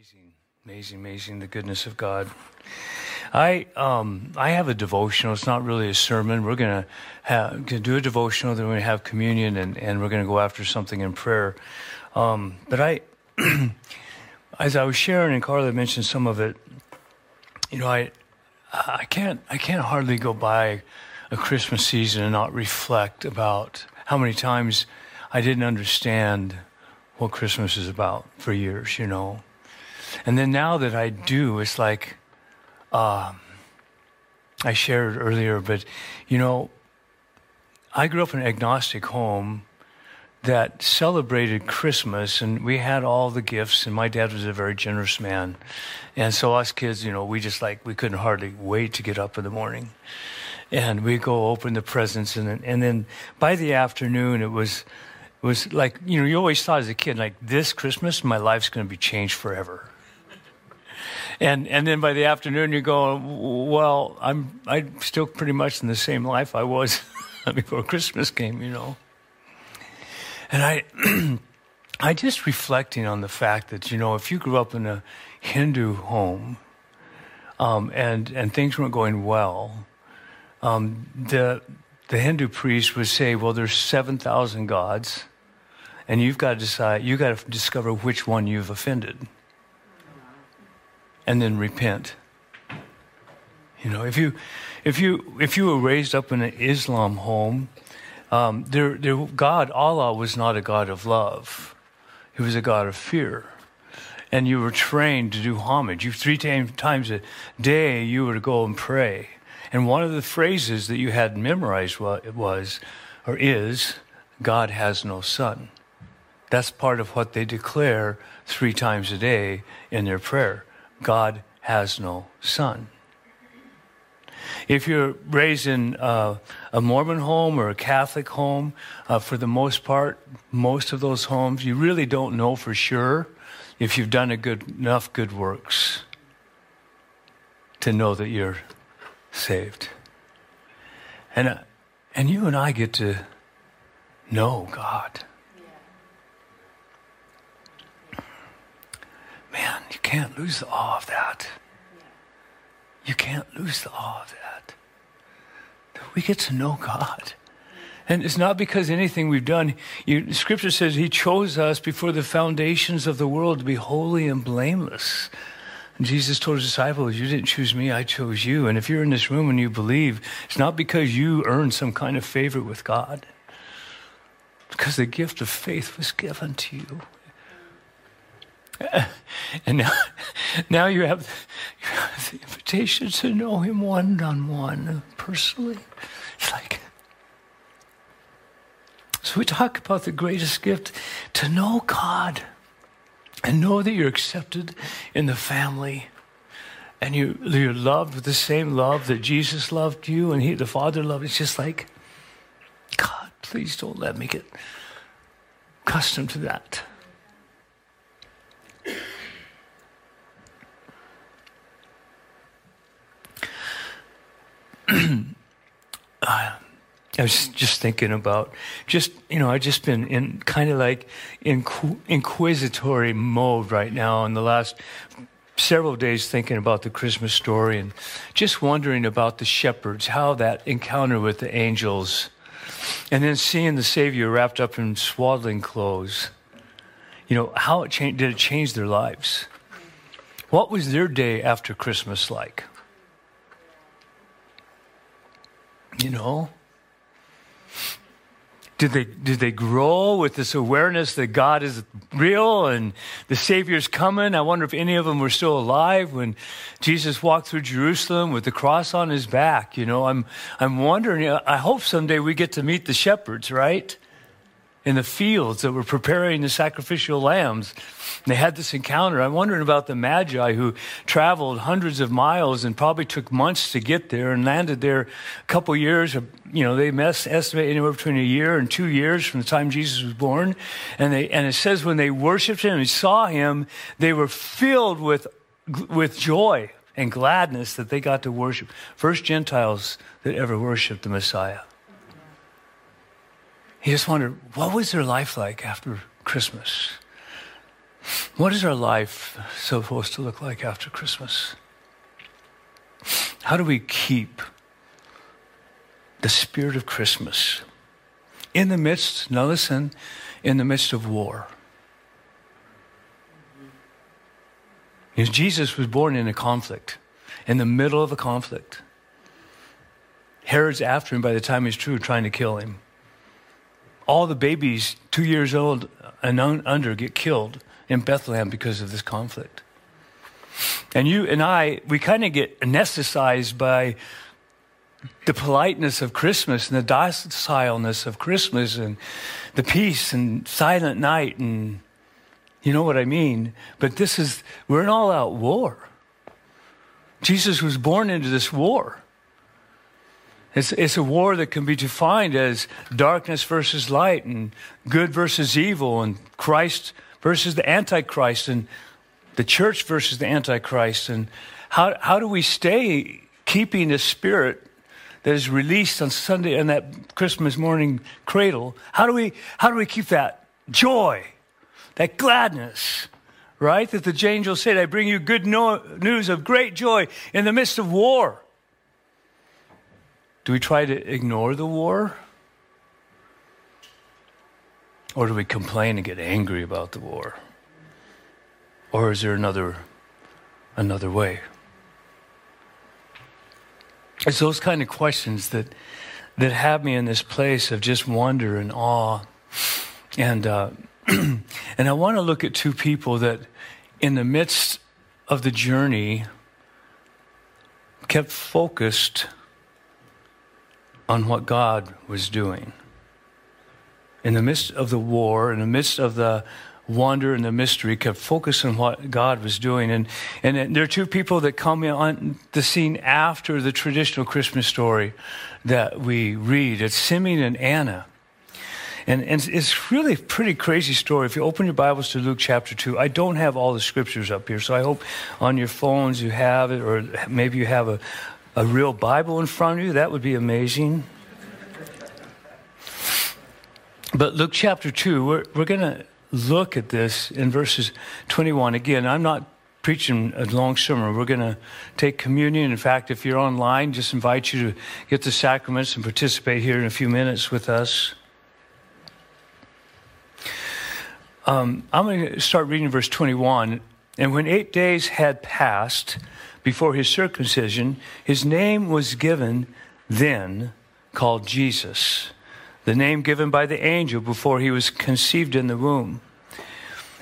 Amazing, amazing, amazing the goodness of God. I um I have a devotional. It's not really a sermon. We're gonna have gonna do a devotional. Then we're gonna have communion, and and we're gonna go after something in prayer. Um, but I, as I was sharing, and Carla mentioned some of it. You know, I I can't I can't hardly go by a Christmas season and not reflect about how many times I didn't understand what Christmas is about for years. You know and then now that I do, it's like uh, I shared earlier, but you know, I grew up in an agnostic home that celebrated Christmas, and we had all the gifts, and my dad was a very generous man. And so, us kids, you know, we just like, we couldn't hardly wait to get up in the morning. And we go open the presents, and, and then by the afternoon, it was, it was like, you know, you always thought as a kid, like, this Christmas, my life's going to be changed forever and and then by the afternoon you go, well, I'm I'm still pretty much in the same life I was before Christmas came, you know. And I, I just reflecting on the fact that you know if you grew up in a Hindu home, um, and and things weren't going well, um, the the Hindu priest would say, well, there's seven thousand gods, and you've got to decide, you've got to discover which one you've offended and then repent. You know, if you, if you, if you were raised up in an Islam home, um, there, there, God, Allah, was not a God of love. He was a God of fear. And you were trained to do homage. You three times a day you were to go and pray. And one of the phrases that you had memorized was, or is, God has no son. That's part of what they declare three times a day in their prayer. God has no son. If you're raised in uh, a Mormon home or a Catholic home, uh, for the most part, most of those homes, you really don't know for sure if you've done good, enough good works to know that you're saved. And, uh, and you and I get to know God. Man, you can't lose the awe of that. You can't lose the awe of that. We get to know God. And it's not because anything we've done. You, scripture says He chose us before the foundations of the world to be holy and blameless. And Jesus told His disciples, You didn't choose me, I chose you. And if you're in this room and you believe, it's not because you earned some kind of favor with God, because the gift of faith was given to you. And now, now you have, you have the invitation to know Him one on one, personally. It's like, so we talk about the greatest gift to know God and know that you're accepted in the family and you, you're loved with the same love that Jesus loved you and he, the Father loved. It's just like, God, please don't let me get accustomed to that. Uh, I was just thinking about just you know I've just been in kind of like in inquisitory mode right now in the last several days thinking about the Christmas story and just wondering about the shepherds, how that encounter with the angels, and then seeing the Savior wrapped up in swaddling clothes. You know how it changed? Did it change their lives? What was their day after Christmas like? You know? Did they, did they grow with this awareness that God is real and the Savior's coming? I wonder if any of them were still alive when Jesus walked through Jerusalem with the cross on his back. You know, I'm, I'm wondering, I hope someday we get to meet the shepherds, right? In the fields that were preparing the sacrificial lambs. And They had this encounter. I'm wondering about the Magi who traveled hundreds of miles and probably took months to get there and landed there a couple years. Of, You know, they mess, estimate anywhere between a year and two years from the time Jesus was born. And they, and it says when they worshiped him and saw him, they were filled with, with joy and gladness that they got to worship. First Gentiles that ever worshiped the Messiah. He just wondered, what was their life like after Christmas? What is our life supposed to look like after Christmas? How do we keep the spirit of Christmas in the midst, now listen, in the midst of war? Because Jesus was born in a conflict, in the middle of a conflict. Herod's after him by the time he's true, trying to kill him. All the babies two years old and under get killed in Bethlehem because of this conflict. And you and I, we kind of get anesthetized by the politeness of Christmas and the docileness of Christmas and the peace and silent night and you know what I mean? But this is, we're an all out war. Jesus was born into this war. It's, it's a war that can be defined as darkness versus light and good versus evil and Christ versus the Antichrist and the church versus the Antichrist. And how, how do we stay keeping the spirit that is released on Sunday in that Christmas morning cradle? How do we, how do we keep that joy, that gladness? Right? That the angel said, I bring you good no- news of great joy in the midst of war. Do we try to ignore the war? Or do we complain and get angry about the war? Or is there another another way? It's those kind of questions that that have me in this place of just wonder and awe. And uh, and I want to look at two people that in the midst of the journey kept focused on what God was doing in the midst of the war, in the midst of the wonder and the mystery, kept focusing on what God was doing. And, and there are two people that come on the scene after the traditional Christmas story that we read. It's Simeon and Anna. And, and it's really a pretty crazy story. If you open your Bibles to Luke chapter 2, I don't have all the scriptures up here, so I hope on your phones you have it, or maybe you have a, a real Bible in front of you. That would be amazing. But Luke chapter 2, we're, we're going to look at this in verses 21. Again, I'm not preaching a long sermon. We're going to take communion. In fact, if you're online, just invite you to get the sacraments and participate here in a few minutes with us. Um, I'm going to start reading verse 21. And when eight days had passed before his circumcision, his name was given then called Jesus the name given by the angel before he was conceived in the womb.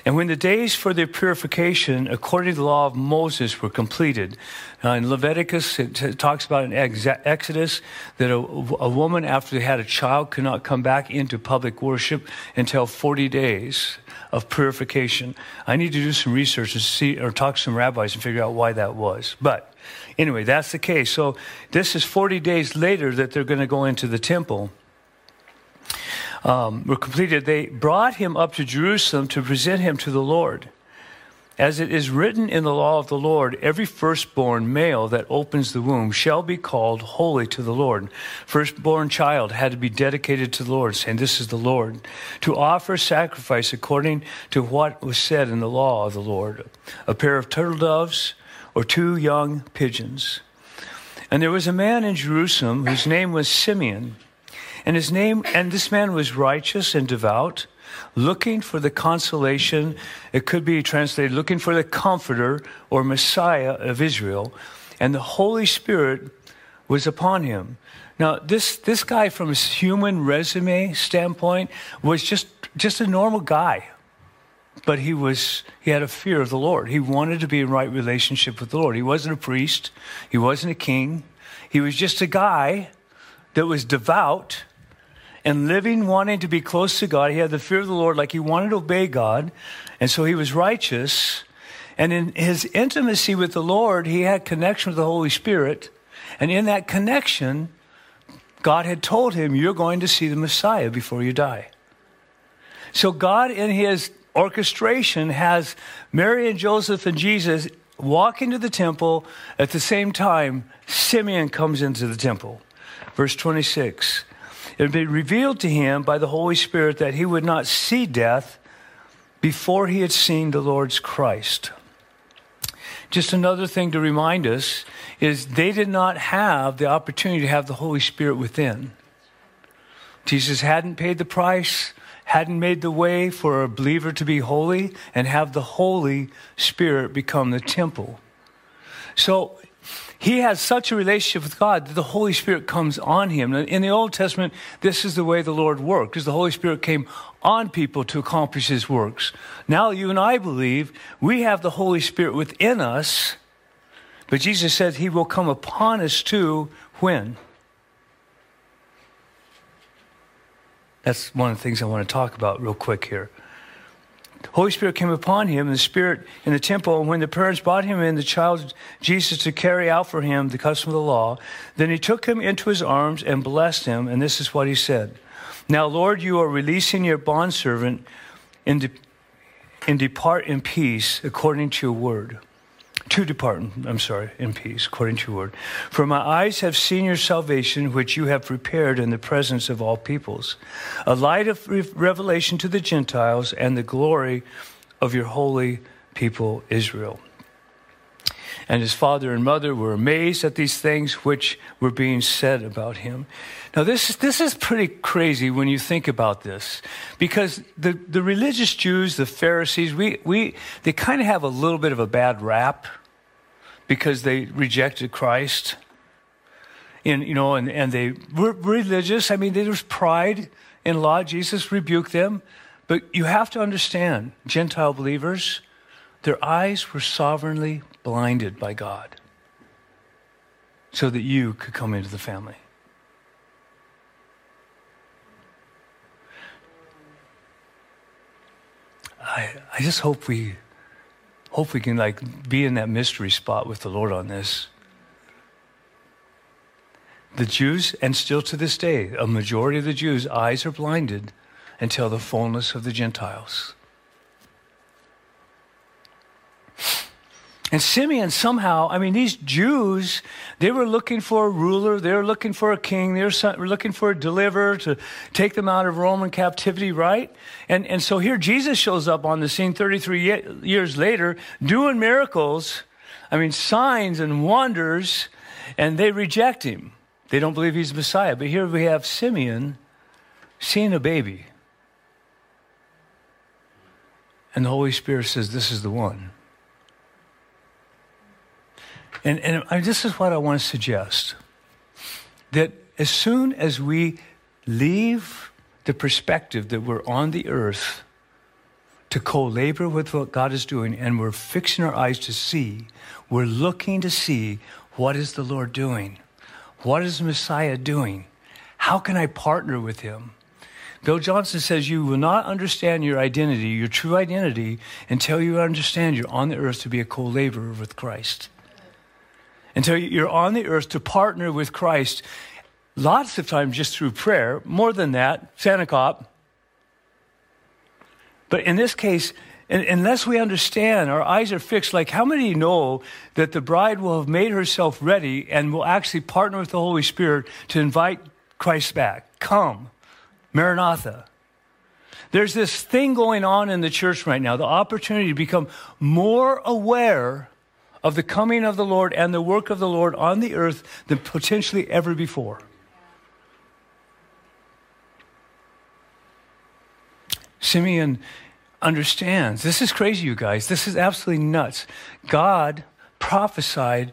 And when the days for their purification, according to the law of Moses, were completed, uh, in Leviticus, it, t- talks about in Ex- Exodus that a, a woman, after they had a child, could not come back into public worship until 40 days of purification. I need to do some research and see, or talk to some rabbis and figure out why that was. But anyway, that's the case. So this is 40 days later that they're going to go into the temple um, were completed, they brought him up to Jerusalem to present him to the Lord. As it is written in the law of the Lord, every firstborn male that opens the womb shall be called holy to the Lord. Firstborn child had to be dedicated to the Lord, saying, This is the Lord. To offer sacrifice according to what was said in the law of the Lord a pair of turtle doves or two young pigeons. And there was a man in Jerusalem whose name was Simeon. And his name, and this man was righteous and devout, looking for the consolation. It could be translated looking for the comforter or Messiah of Israel. And the Holy Spirit was upon him. Now, this, this guy, from his human resume standpoint, was just, just a normal guy. But he was he had a fear of the Lord. He wanted to be in right relationship with the Lord. He wasn't a priest, he wasn't a king. He was just a guy that was devout and living wanting to be close to God. He had the fear of the Lord, like he wanted to obey God. And so he was righteous. And in his intimacy with the Lord, he had connection with the Holy Spirit. And in that connection, God had told him, You're going to see the Messiah before you die. So God, in his orchestration, has Mary and Joseph and Jesus walk into the temple. At the same time, Simeon comes into the temple. Verse 26 it had been revealed to him by the Holy Spirit that he would not see death before he had seen the Lord's Christ. Just another thing to remind us is they did not have the opportunity to have the Holy Spirit within. Jesus hadn't paid the price, hadn't made the way for a believer to be holy and have the Holy Spirit become the temple. So he has such a relationship with God that the Holy Spirit comes on him. In the Old Testament, this is the way the Lord worked, because the Holy Spirit came on people to accomplish his works. Now you and I believe we have the Holy Spirit within us, but Jesus said he will come upon us too when? That's one of the things I want to talk about real quick here. Holy Spirit came upon him, the Spirit in the temple, and when the parents brought him in, the child Jesus, to carry out for him the custom of the law, then he took him into his arms and blessed him, and this is what he said. Now, Lord, you are releasing your bondservant and, de- and depart in peace according to your word to depart, I'm sorry, in peace, according to your word. For my eyes have seen your salvation, which you have prepared in the presence of all peoples, a light of revelation to the Gentiles and the glory of your holy people Israel. And his father and mother were amazed at these things which were being said about him. Now, this, this is pretty crazy when you think about this, because the, the religious Jews, the Pharisees, we, we, they kind of have a little bit of a bad rap because they rejected Christ. And, you know, and, and they were religious. I mean, there was pride in law. Jesus rebuked them. But you have to understand, Gentile believers, their eyes were sovereignly blinded by God so that you could come into the family. I, I just hope we hope we can like be in that mystery spot with the Lord on this. The Jews, and still to this day, a majority of the Jews' eyes are blinded until the fullness of the Gentiles. And Simeon somehow, I mean, these Jews, they were looking for a ruler, they were looking for a king, they were looking for a deliverer to take them out of Roman captivity, right? And, and so here Jesus shows up on the scene 33 years later, doing miracles, I mean, signs and wonders, and they reject him. They don't believe he's Messiah. But here we have Simeon seeing a baby. And the Holy Spirit says, This is the one. And, and this is what I want to suggest that as soon as we leave the perspective that we're on the earth to co labor with what God is doing and we're fixing our eyes to see, we're looking to see what is the Lord doing? What is Messiah doing? How can I partner with him? Bill Johnson says you will not understand your identity, your true identity, until you understand you're on the earth to be a co laborer with Christ until you're on the earth to partner with Christ, lots of times just through prayer, more than that, Santa Cop. But in this case, unless we understand, our eyes are fixed. Like, how many know that the bride will have made herself ready and will actually partner with the Holy Spirit to invite Christ back? Come, Maranatha. There's this thing going on in the church right now the opportunity to become more aware of the coming of the Lord and the work of the Lord on the earth than potentially ever before. Simeon understands. This is crazy, you guys. This is absolutely nuts. God prophesied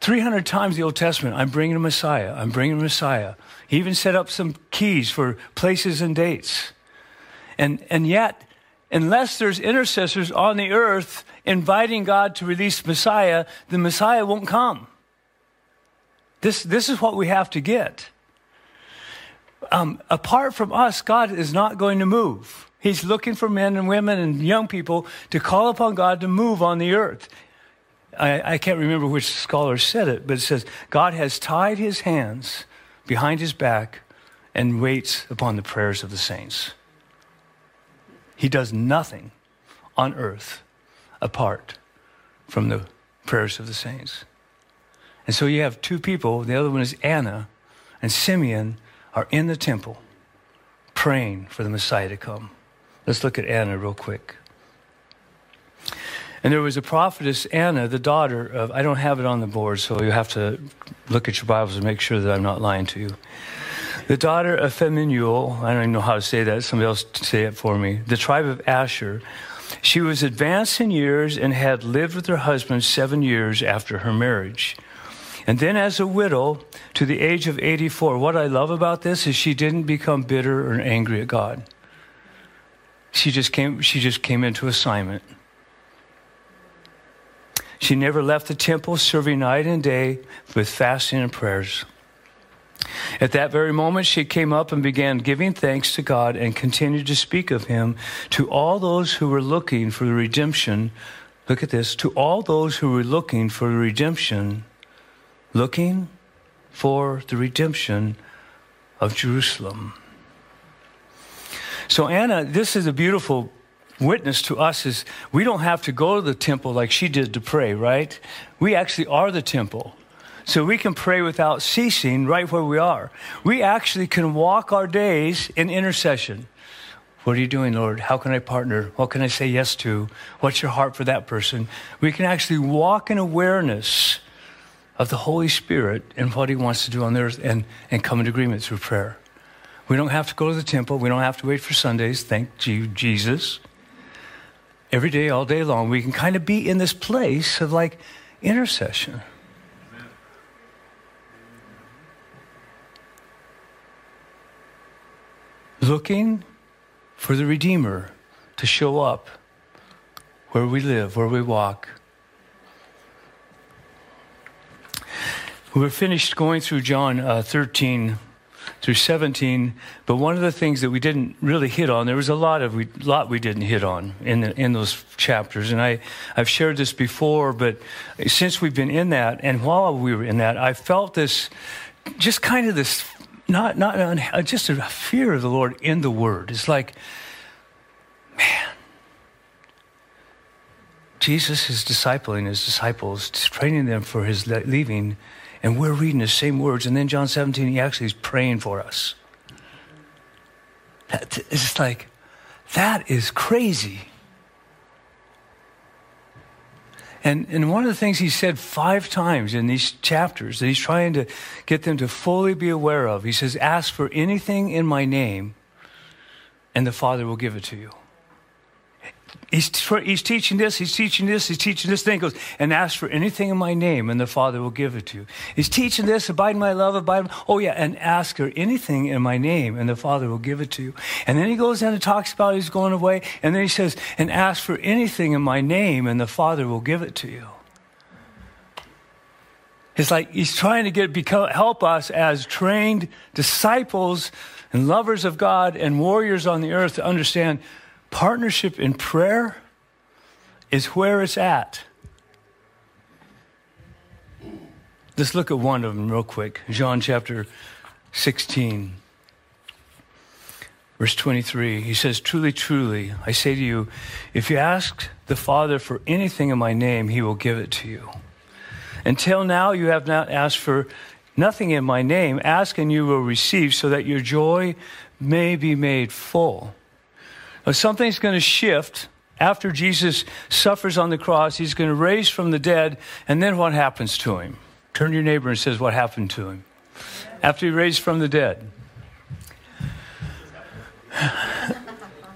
300 times the Old Testament I'm bringing a Messiah. I'm bringing a Messiah. He even set up some keys for places and dates. And, and yet, unless there's intercessors on the earth inviting God to release Messiah, the Messiah won't come. This, this is what we have to get. Um, apart from us, God is not going to move. He's looking for men and women and young people to call upon God to move on the earth. I, I can't remember which scholar said it, but it says, God has tied his hands behind his back and waits upon the prayers of the saints. He does nothing on earth apart from the prayers of the saints. And so you have two people, the other one is Anna, and Simeon are in the temple praying for the Messiah to come. Let's look at Anna real quick. And there was a prophetess, Anna, the daughter of, I don't have it on the board, so you have to look at your Bibles and make sure that I'm not lying to you. The daughter of Phanuel, I don't even know how to say that, somebody else say it for me, the tribe of Asher. She was advanced in years and had lived with her husband seven years after her marriage. And then, as a widow to the age of 84, what I love about this is she didn't become bitter or angry at God. She just came, she just came into assignment. She never left the temple, serving night and day with fasting and prayers. At that very moment, she came up and began giving thanks to God and continued to speak of him to all those who were looking for the redemption. Look at this to all those who were looking for the redemption, looking for the redemption of Jerusalem. So, Anna, this is a beautiful witness to us is we don't have to go to the temple like she did to pray, right? We actually are the temple. So we can pray without ceasing right where we are. We actually can walk our days in intercession. What are you doing, Lord? How can I partner? What can I say yes to? What's your heart for that person? We can actually walk in awareness of the Holy Spirit and what He wants to do on the earth and, and come into agreement through prayer. We don't have to go to the temple. We don't have to wait for Sundays. Thank you, Jesus every day, all day long, we can kind of be in this place of like intercession. Looking for the Redeemer to show up where we live, where we walk. We were finished going through John uh, 13 through 17. But one of the things that we didn't really hit on, there was a lot of we, lot we didn't hit on in the, in those chapters, and I I've shared this before, but since we've been in that, and while we were in that, I felt this, just kind of this, not not uh, just a fear of the Lord in the Word. It's like, man. Jesus is discipling his disciples, training them for his leaving and we're reading the same words. And then John 17, he actually is praying for us. It's like, that is crazy. And, and one of the things he said five times in these chapters that he's trying to get them to fully be aware of, he says, Ask for anything in my name, and the Father will give it to you. He's, he's teaching this, he's teaching this, he's teaching this. Then he goes, and ask for anything in my name, and the Father will give it to you. He's teaching this, abide in my love, abide in, oh yeah, and ask for anything in my name, and the Father will give it to you. And then he goes down and talks about he's going away, and then he says, and ask for anything in my name, and the Father will give it to you. It's like he's trying to get become, help us as trained disciples and lovers of God and warriors on the earth to understand Partnership in prayer is where it's at. Let's look at one of them real quick. John chapter 16, verse 23. He says, Truly, truly, I say to you, if you ask the Father for anything in my name, he will give it to you. Until now, you have not asked for nothing in my name. Ask and you will receive, so that your joy may be made full. Something's going to shift after Jesus suffers on the cross. He's going to raise from the dead, and then what happens to him? Turn to your neighbor and says, What happened to him? After he raised from the dead.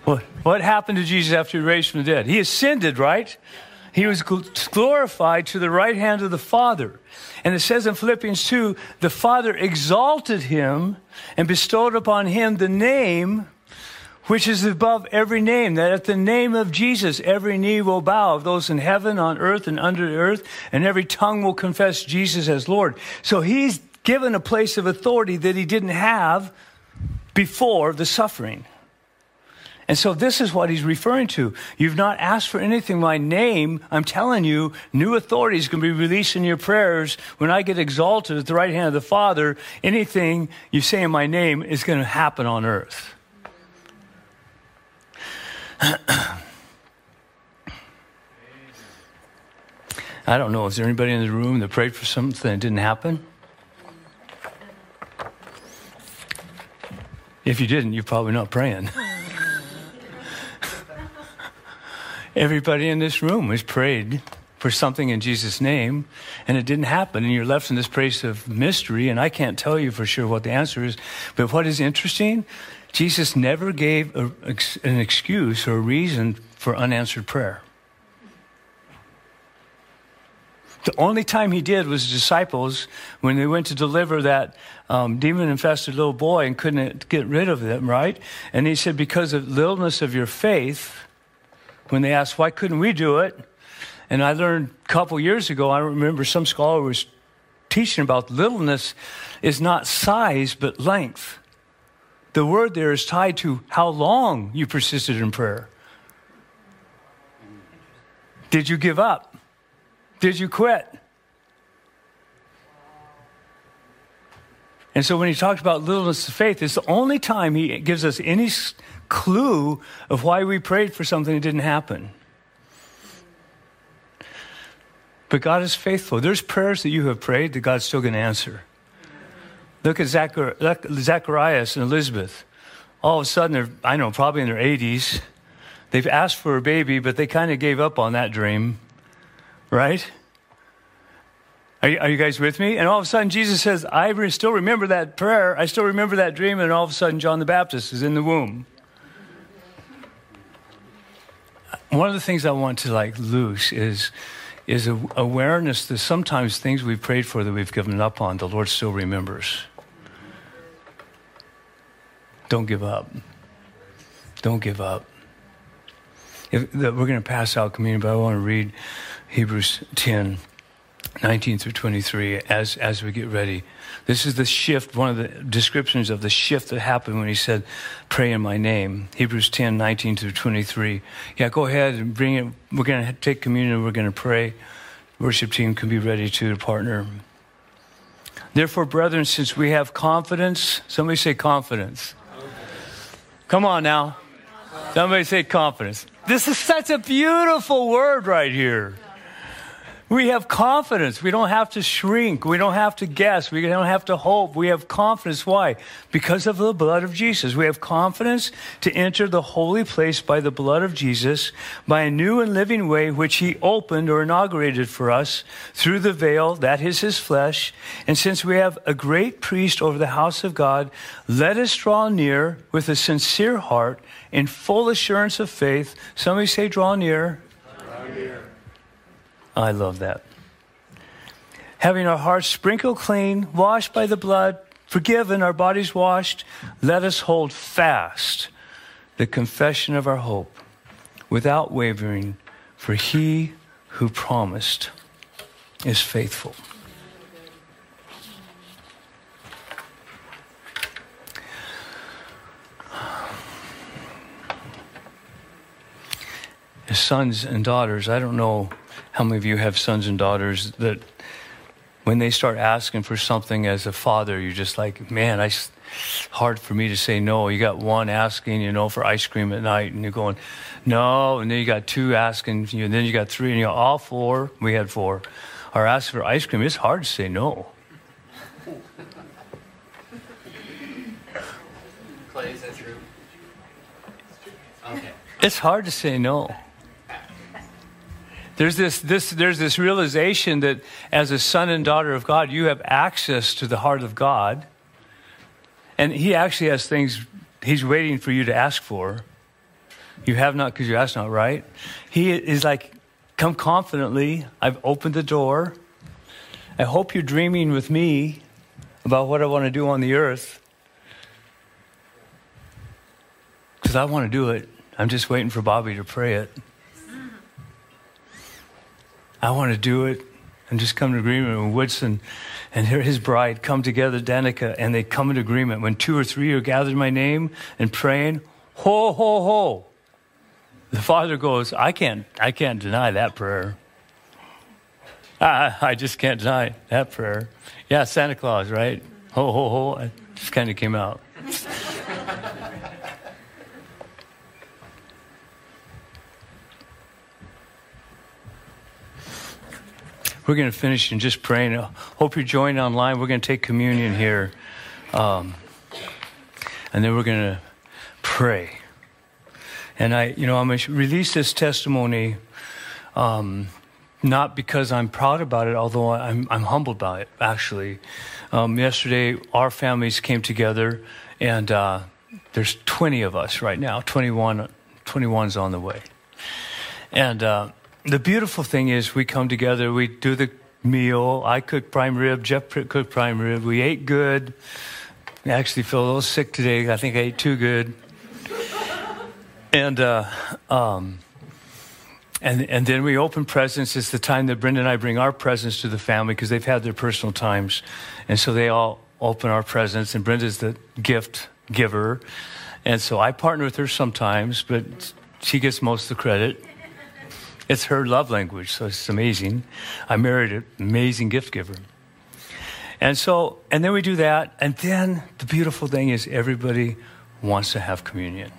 what, what happened to Jesus after he raised from the dead? He ascended, right? He was glorified to the right hand of the Father. And it says in Philippians 2 the Father exalted him and bestowed upon him the name which is above every name, that at the name of Jesus every knee will bow of those in heaven, on earth, and under the earth, and every tongue will confess Jesus as Lord. So he's given a place of authority that he didn't have before the suffering. And so this is what he's referring to. You've not asked for anything my name. I'm telling you, new authority is going to be released in your prayers. When I get exalted at the right hand of the Father, anything you say in my name is going to happen on earth. I don't know. Is there anybody in the room that prayed for something that didn't happen? If you didn't, you're probably not praying. Everybody in this room has prayed for something in Jesus' name, and it didn't happen, and you're left in this place of mystery, and I can't tell you for sure what the answer is. But what is interesting, Jesus never gave a, an excuse or a reason for unanswered prayer. The only time he did was disciples when they went to deliver that um, demon infested little boy and couldn't get rid of them, right? And he said, Because of littleness of your faith, when they asked, why couldn't we do it? And I learned a couple years ago, I remember some scholar was teaching about littleness is not size, but length. The word there is tied to how long you persisted in prayer. Did you give up? Did you quit? And so when he talks about littleness of faith, it's the only time he gives us any clue of why we prayed for something that didn't happen. But God is faithful. There's prayers that you have prayed that God's still going to answer. Look at Zachar- Zacharias and Elizabeth. All of a sudden, they're, I know, probably in their 80s. They've asked for a baby, but they kind of gave up on that dream, right? Are you, are you, guys with me? And all of a sudden, Jesus says, I still remember that prayer. I still remember that dream. And all of a sudden, John the Baptist is in the womb. one of the things I want to like loose is is a, awareness that sometimes things we've prayed for that we've given up on, the Lord still remembers. Don't give up. Don't give up. If, the, we're going to pass out communion, but I want to read Hebrews 10, 19 through 23 as, as we get ready. This is the shift, one of the descriptions of the shift that happened when he said, Pray in my name. Hebrews 10, 19 through 23. Yeah, go ahead and bring it. We're going to take communion. We're going to pray. Worship team can be ready to partner. Therefore, brethren, since we have confidence, somebody say confidence. Come on now. Somebody say confidence. This is such a beautiful word right here. We have confidence. We don't have to shrink. We don't have to guess. We don't have to hope. We have confidence. Why? Because of the blood of Jesus. We have confidence to enter the holy place by the blood of Jesus, by a new and living way which he opened or inaugurated for us through the veil, that is his flesh. And since we have a great priest over the house of God, let us draw near with a sincere heart in full assurance of faith. Somebody say, draw near. Draw near I love that. Having our hearts sprinkled clean, washed by the blood, forgiven, our bodies washed, let us hold fast the confession of our hope without wavering, for he who promised is faithful. As sons and daughters, I don't know how many of you have sons and daughters that when they start asking for something as a father, you're just like, man, I, hard for me to say no. You got one asking, you know, for ice cream at night, and you're going, no. And then you got two asking, and then you got three, and you all four, we had four, are asking for ice cream. It's hard to say no. Clay, is that true? Okay. It's hard to say no. There's this, this, there's this realization that as a son and daughter of God, you have access to the heart of God. And He actually has things He's waiting for you to ask for. You have not because you ask not, right? He is like, come confidently. I've opened the door. I hope you're dreaming with me about what I want to do on the earth. Because I want to do it. I'm just waiting for Bobby to pray it. I want to do it and just come to agreement with Woodson and his bride come together, Danica, and they come into agreement. When two or three are gathered in my name and praying, ho, ho, ho. The father goes, I can't, I can't deny that prayer. I, I just can't deny that prayer. Yeah, Santa Claus, right? Ho, ho, ho. It just kind of came out. We're going to finish in just praying. I hope you're joining online. We're going to take communion here. Um, and then we're going to pray. And I, you know, I'm going to release this testimony, um, not because I'm proud about it, although I'm, I'm humbled by it, actually. Um, yesterday, our families came together, and uh, there's 20 of us right now. 21, 21's on the way. And uh, the beautiful thing is, we come together, we do the meal. I cook prime rib, Jeff cooked prime rib. We ate good. I actually feel a little sick today. I think I ate too good. And, uh, um, and, and then we open presents. It's the time that Brenda and I bring our presents to the family because they've had their personal times. And so they all open our presents, and Brenda's the gift giver. And so I partner with her sometimes, but she gets most of the credit. It's her love language, so it's amazing. I married an amazing gift giver. And so, and then we do that, and then the beautiful thing is everybody wants to have communion.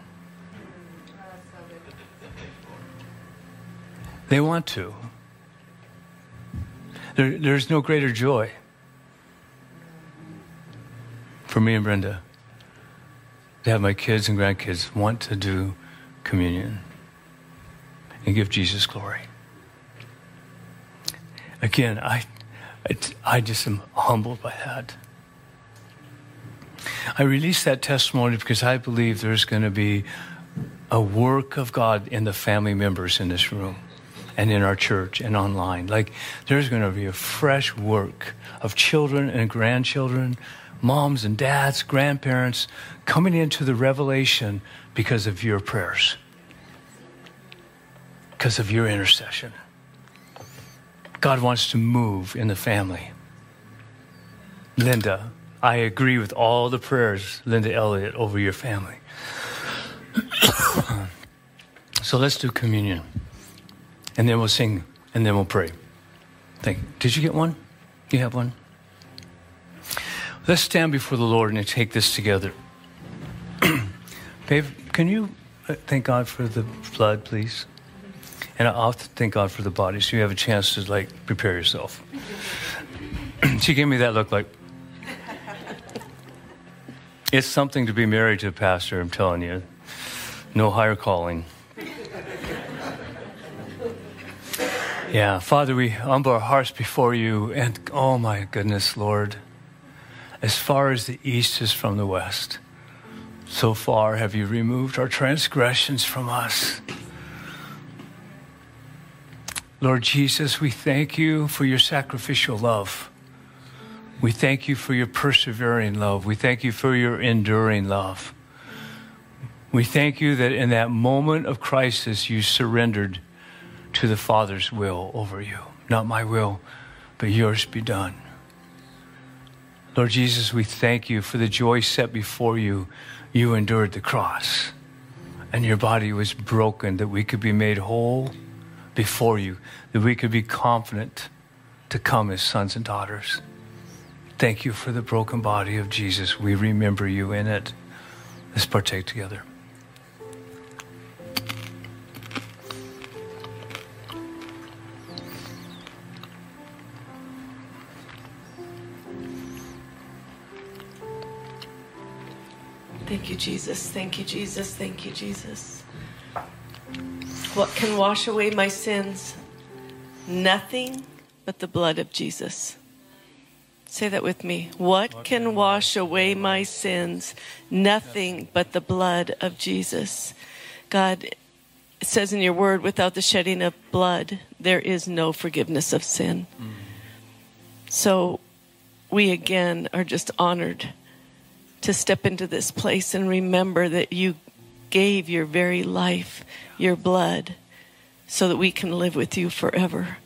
They want to. There, there's no greater joy for me and Brenda to have my kids and grandkids want to do communion and give Jesus glory. Again, I, I, just am humbled by that. I release that testimony because I believe there's going to be a work of God in the family members in this room and in our church and online. Like there's going to be a fresh work of children and grandchildren, moms and dads, grandparents coming into the revelation because of your prayers, because of your intercession. God wants to move in the family. Linda, I agree with all the prayers, Linda Elliott, over your family. so let's do communion and then we'll sing, and then we'll pray. Thank you. Did you get one? You have one? Let's stand before the Lord and take this together. Babe, can you uh, thank God for the blood, please? And I'll thank God for the body so you have a chance to like prepare yourself. she gave me that look like, it's something to be married to a pastor, I'm telling you. No higher calling. Yeah, Father, we humble our hearts before you, and oh my goodness, Lord, as far as the east is from the west, so far have you removed our transgressions from us. Lord Jesus, we thank you for your sacrificial love. We thank you for your persevering love. We thank you for your enduring love. We thank you that in that moment of crisis, you surrendered to the Father's will over you. Not my will, but yours be done. Lord Jesus, we thank you for the joy set before you. You endured the cross, and your body was broken that we could be made whole before you, that we could be confident to come as sons and daughters. Thank you for the broken body of Jesus. We remember you in it. Let's partake together. Thank you, Jesus. Thank you, Jesus. Thank you, Jesus. What can wash away my sins? Nothing but the blood of Jesus. Say that with me. What can wash away my sins? Nothing but the blood of Jesus. God, says in your word, without the shedding of blood, there is no forgiveness of sin. Mm. So we again are just honored to step into this place and remember that you gave your very life, your blood, so that we can live with you forever.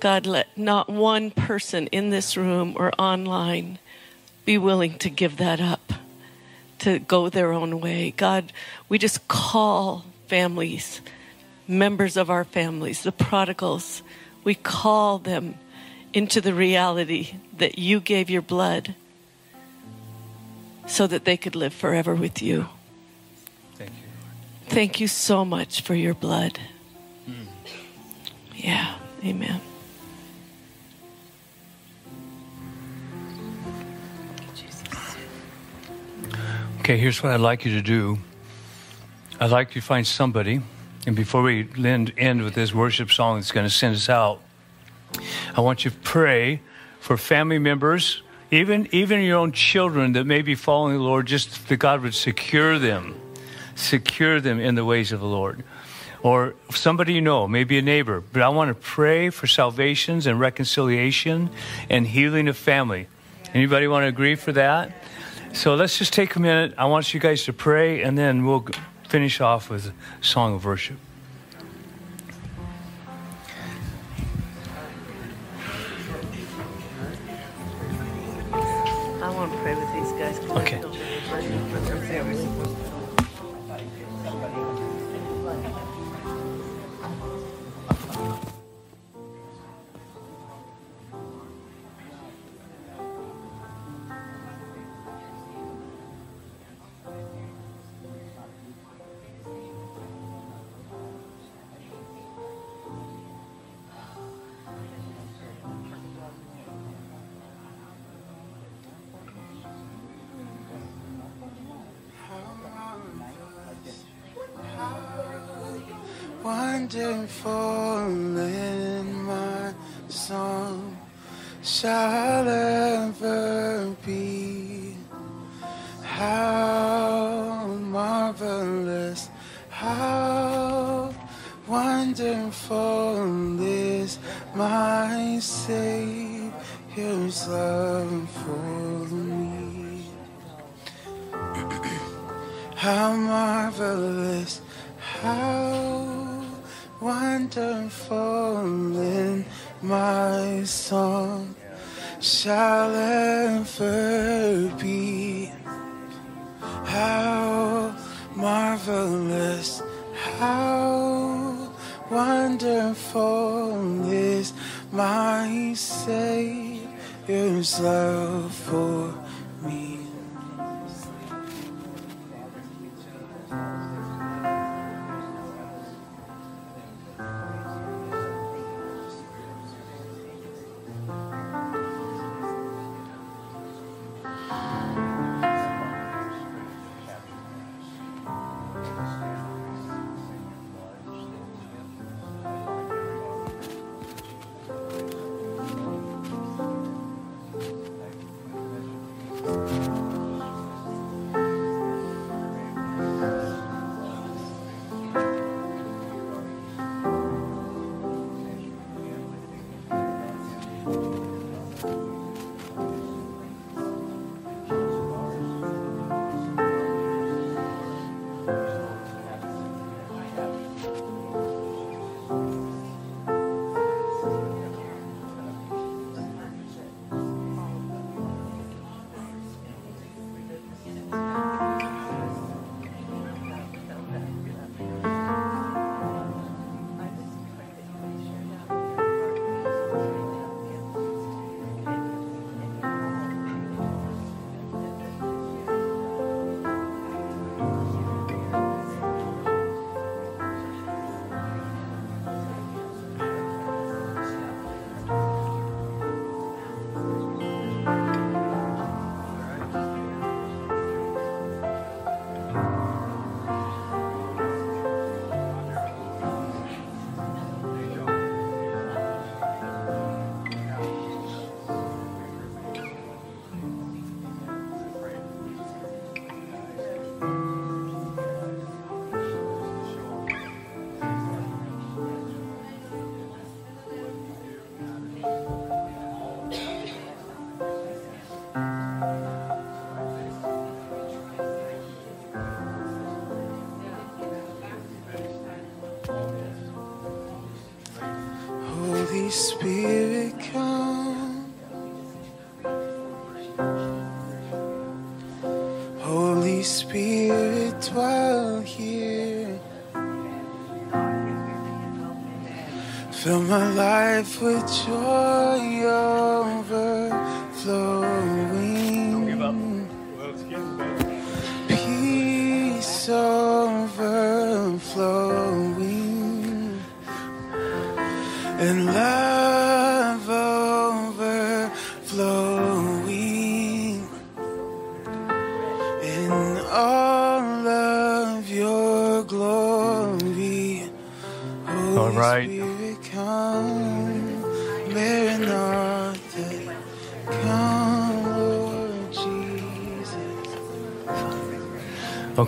God, let not one person in this room or online be willing to give that up, to go their own way. God, we just call families, members of our families, the prodigals, we call them into the reality that you gave your blood so that they could live forever with you. Thank you. So much for your blood. Mm. Yeah, amen. Okay, here's what I'd like you to do. I'd like you to find somebody, and before we end, end with this worship song that's going to send us out, I want you to pray for family members, even even your own children that may be following the Lord, just that God would secure them, secure them in the ways of the Lord. Or somebody you know, maybe a neighbor. But I want to pray for salvations and reconciliation and healing of family. Anybody want to agree for that? So let's just take a minute. I want you guys to pray, and then we'll finish off with a song of worship. Love me. How marvelous, how wonderful in my song shall Savior's Fill my life with joy overflowing.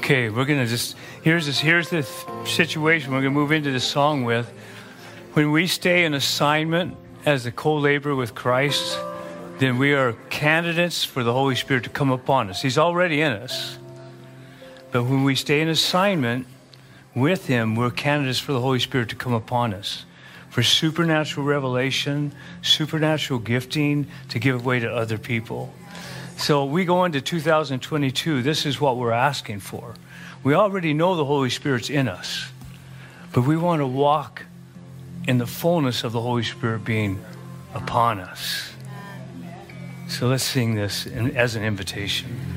Okay, we're gonna just here's this here's the situation we're gonna move into the song with. When we stay in assignment as a co-laborer with Christ, then we are candidates for the Holy Spirit to come upon us. He's already in us. But when we stay in assignment with Him, we're candidates for the Holy Spirit to come upon us. For supernatural revelation, supernatural gifting to give away to other people. So we go into 2022, this is what we're asking for. We already know the Holy Spirit's in us, but we want to walk in the fullness of the Holy Spirit being upon us. So let's sing this as an invitation.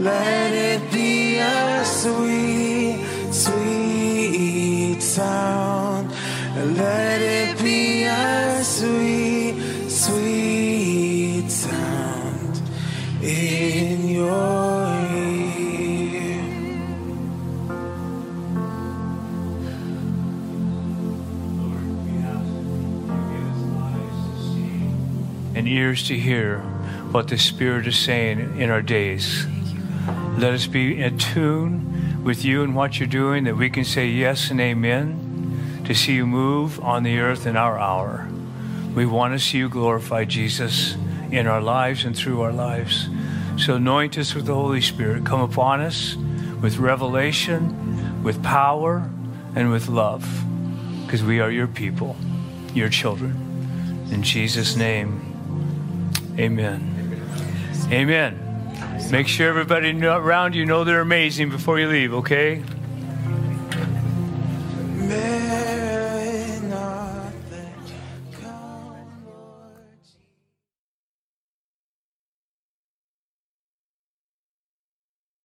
Let it be a sweet, sweet sound. Let it be a sweet, sweet sound in your ear. and ears to hear what the Spirit is saying in our days. Let us be in tune with you and what you're doing that we can say yes and amen to see you move on the earth in our hour. We want to see you glorify Jesus in our lives and through our lives. So anoint us with the Holy Spirit. Come upon us with revelation, with power, and with love, because we are your people, your children. In Jesus' name, amen. Amen. Make sure everybody around you know they're amazing before you leave, okay?